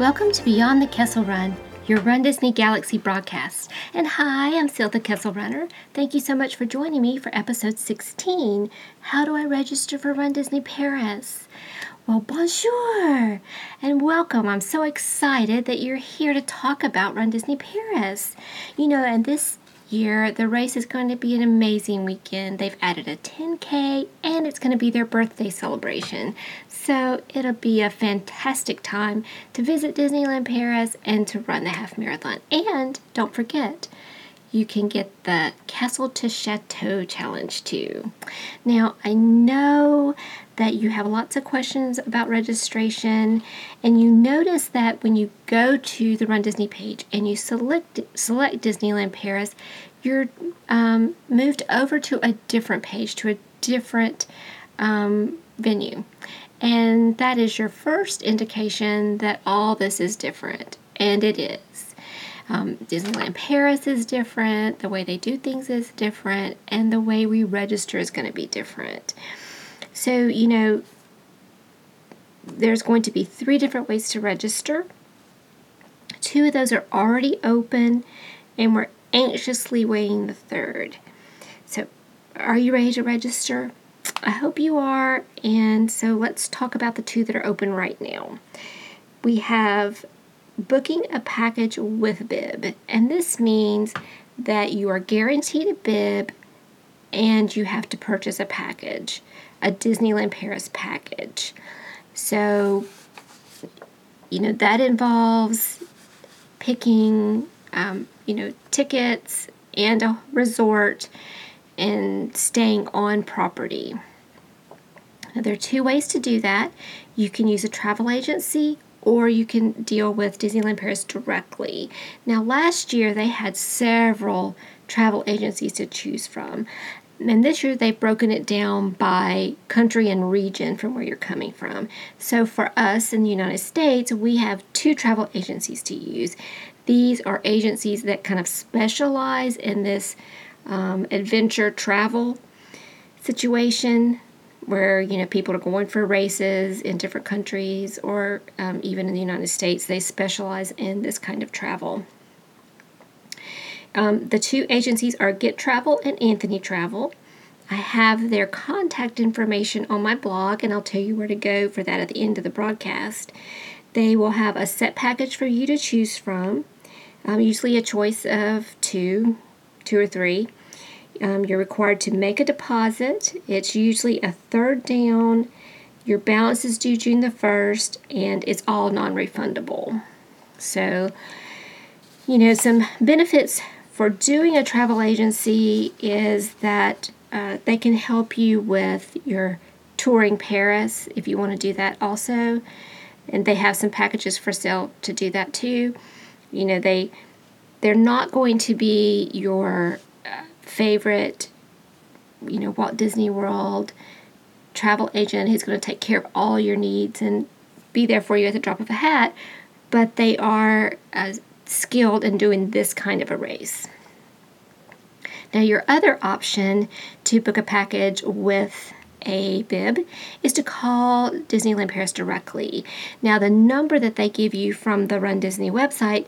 Welcome to Beyond the Kessel Run, your Run Disney Galaxy broadcast. And hi, I'm Sil the Kessel Runner. Thank you so much for joining me for episode 16 How Do I Register for Run Disney Paris? Well, bonjour and welcome. I'm so excited that you're here to talk about Run Disney Paris. You know, and this year the race is going to be an amazing weekend. They've added a 10K and it's going to be their birthday celebration. So it'll be a fantastic time to visit Disneyland Paris and to run the half marathon. And don't forget, you can get the Castle to Chateau challenge too. Now, I know that you have lots of questions about registration, and you notice that when you go to the Run Disney page and you select select Disneyland Paris, you're um, moved over to a different page, to a different um, venue. And that is your first indication that all this is different. And it is. Um, Disneyland Paris is different, the way they do things is different, and the way we register is going to be different. So, you know, there's going to be three different ways to register. Two of those are already open, and we're anxiously waiting the third. So, are you ready to register? I hope you are. And so let's talk about the two that are open right now. We have booking a package with bib, and this means that you are guaranteed a bib and you have to purchase a package, a Disneyland Paris package. So, you know, that involves picking, um, you know, tickets and a resort and staying on property. Now, there are two ways to do that. You can use a travel agency or you can deal with Disneyland Paris directly. Now, last year they had several travel agencies to choose from. And this year they've broken it down by country and region from where you're coming from. So for us in the United States, we have two travel agencies to use. These are agencies that kind of specialize in this um, adventure travel situation where you know people are going for races in different countries or um, even in the United States. They specialize in this kind of travel. Um, the two agencies are Get Travel and Anthony Travel. I have their contact information on my blog, and I'll tell you where to go for that at the end of the broadcast. They will have a set package for you to choose from, um, usually a choice of two, two or three. Um, you're required to make a deposit. It's usually a third down. Your balance is due June the 1st, and it's all non refundable. So, you know, some benefits for doing a travel agency is that uh, they can help you with your touring Paris if you want to do that also. And they have some packages for sale to do that too. You know, they they're not going to be your favorite, you know, Walt Disney World travel agent who's going to take care of all your needs and be there for you at the drop of a hat, but they are uh, skilled in doing this kind of a race. Now, your other option to book a package with a bib is to call Disneyland Paris directly. Now, the number that they give you from the Run Disney website,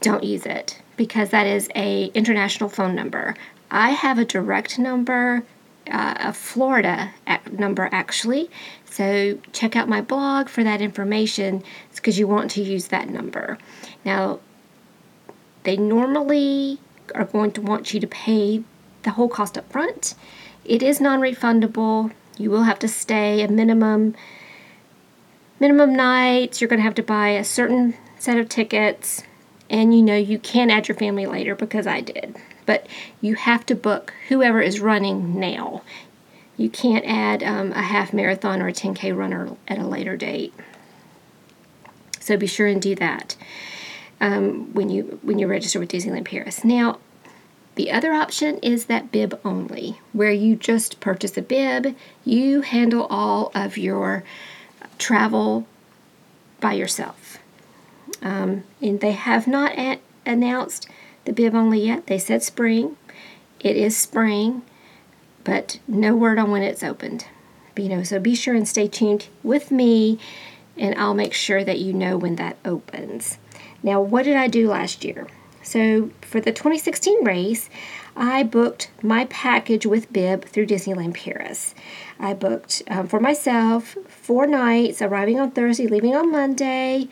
don't use it because that is a international phone number. I have a direct number, uh, a Florida number actually. So check out my blog for that information It's because you want to use that number. Now, they normally are going to want you to pay the whole cost up front. It is non-refundable. You will have to stay a minimum minimum nights. You're going to have to buy a certain set of tickets and you know you can add your family later because I did but you have to book whoever is running now. You can't add um, a half marathon or a 10K runner at a later date. So be sure and do that um, when you when you register with Disneyland Paris. Now, the other option is that bib only, where you just purchase a bib, you handle all of your travel by yourself. Um, and they have not announced the bib only yet. They said spring. It is spring, but no word on when it's opened. You know, so be sure and stay tuned with me and I'll make sure that you know when that opens. Now, what did I do last year? So, for the 2016 race, I booked my package with Bib through Disneyland Paris. I booked um, for myself four nights, arriving on Thursday, leaving on Monday,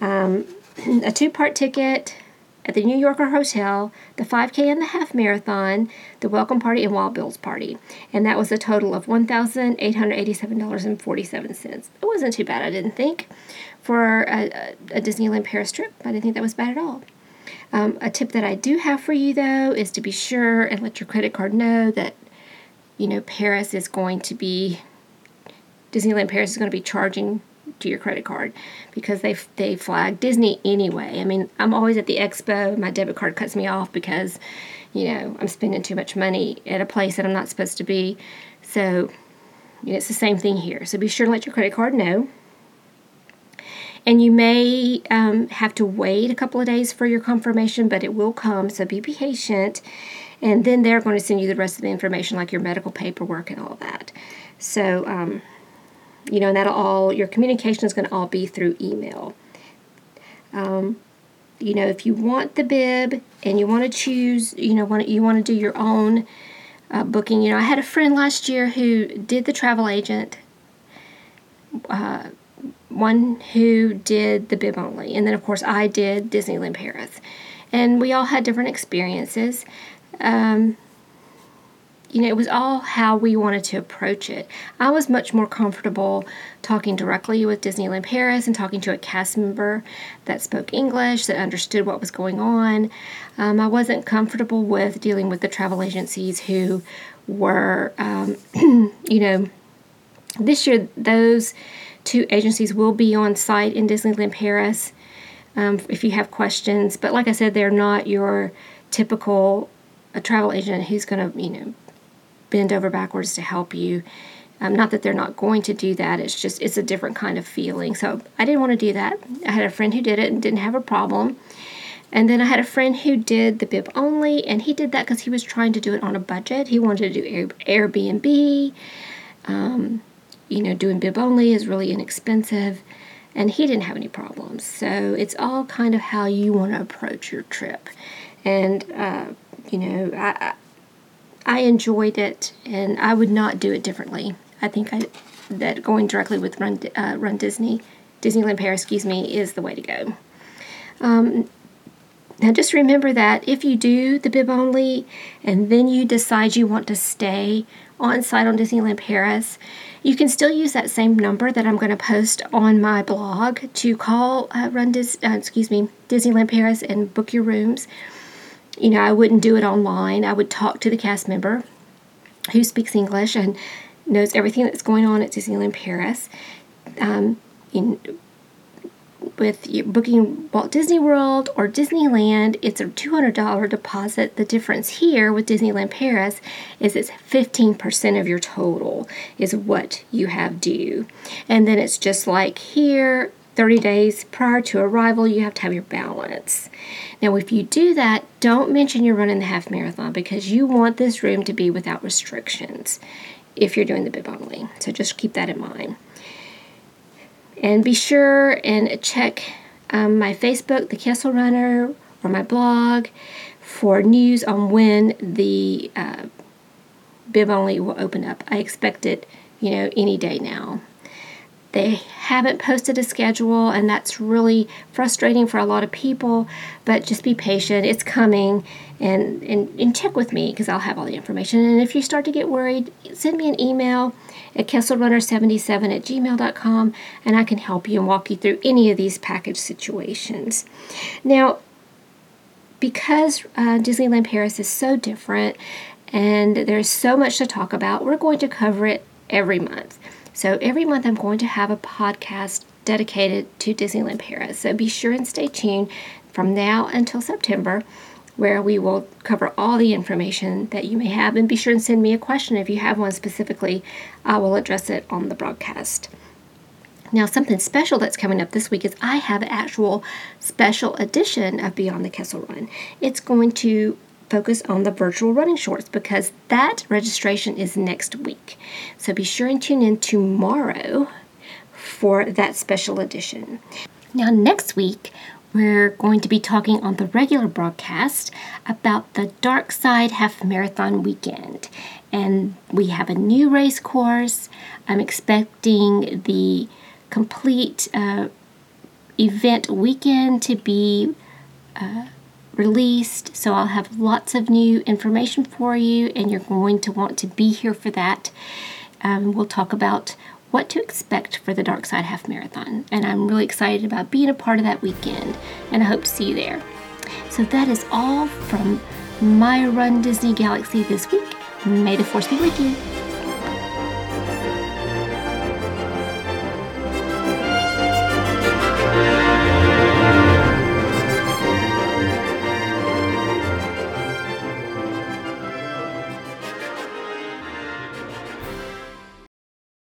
um, a two part ticket at the New Yorker Hotel, the 5K and the half marathon, the welcome party, and Wild Bill's party. And that was a total of $1,887.47. It wasn't too bad, I didn't think, for a, a Disneyland Paris trip. I didn't think that was bad at all. Um, a tip that I do have for you, though, is to be sure and let your credit card know that, you know, Paris is going to be, Disneyland Paris is going to be charging to your credit card because they they flag Disney anyway. I mean, I'm always at the expo. My debit card cuts me off because, you know, I'm spending too much money at a place that I'm not supposed to be. So, you know, it's the same thing here. So be sure to let your credit card know. And you may um, have to wait a couple of days for your confirmation, but it will come. So be patient. And then they're going to send you the rest of the information, like your medical paperwork and all that. So, um, you know, and that'll all, your communication is going to all be through email. Um, you know, if you want the bib and you want to choose, you know, want you want to do your own uh, booking. You know, I had a friend last year who did the travel agent, uh, one who did the bib only, and then of course I did Disneyland Paris, and we all had different experiences. Um, you know, it was all how we wanted to approach it. I was much more comfortable talking directly with Disneyland Paris and talking to a cast member that spoke English, that understood what was going on. Um, I wasn't comfortable with dealing with the travel agencies who were, um, you know, this year those two agencies will be on site in Disneyland Paris um, if you have questions. But like I said, they're not your typical a travel agent who's going to, you know, bend over backwards to help you. Um, not that they're not going to do that, it's just it's a different kind of feeling. So I didn't want to do that. I had a friend who did it and didn't have a problem. And then I had a friend who did the bib only, and he did that because he was trying to do it on a budget. He wanted to do Airbnb. Um, you know, doing bib only is really inexpensive, and he didn't have any problems. So it's all kind of how you want to approach your trip. And, uh, you know, I, I enjoyed it, and I would not do it differently. I think I, that going directly with Run, uh, Run Disney, Disneyland Paris, excuse me, is the way to go. Um, now, just remember that if you do the bib only and then you decide you want to stay on site on Disneyland Paris, you can still use that same number that I'm going to post on my blog to call uh, Run Dis- uh, excuse me Disneyland Paris and book your rooms you know, I wouldn't do it online. I would talk to the cast member who speaks English and knows everything that's going on at Disneyland Paris. Um, in, with booking Walt Disney World or Disneyland, it's a $200 deposit. The difference here with Disneyland Paris is it's 15% of your total is what you have due. And then it's just like here, 30 days prior to arrival, you have to have your balance. Now, if you do that, don't mention you're running the half marathon because you want this room to be without restrictions if you're doing the bib only. So just keep that in mind. And be sure and check um, my Facebook, The Kessel Runner, or my blog for news on when the uh, bib only will open up. I expect it, you know, any day now. They haven't posted a schedule, and that's really frustrating for a lot of people. But just be patient, it's coming, and, and, and check with me because I'll have all the information. And if you start to get worried, send me an email at kesselrunner77 at gmail.com, and I can help you and walk you through any of these package situations. Now, because uh, Disneyland Paris is so different and there's so much to talk about, we're going to cover it every month. So every month I'm going to have a podcast dedicated to Disneyland Paris. So be sure and stay tuned from now until September where we will cover all the information that you may have and be sure and send me a question if you have one specifically. I will address it on the broadcast. Now, something special that's coming up this week is I have an actual special edition of Beyond the Kessel Run. It's going to focus on the virtual running shorts because that registration is next week. So be sure and tune in tomorrow for that special edition. Now, next week, we're going to be talking on the regular broadcast about the Dark Side Half Marathon weekend. And we have a new race course. I'm expecting the complete uh, event weekend to be uh, released. So I'll have lots of new information for you, and you're going to want to be here for that. Um, we'll talk about what to expect for the Dark Side Half Marathon. And I'm really excited about being a part of that weekend, and I hope to see you there. So that is all from my Run Disney Galaxy this week. May the Force be with you.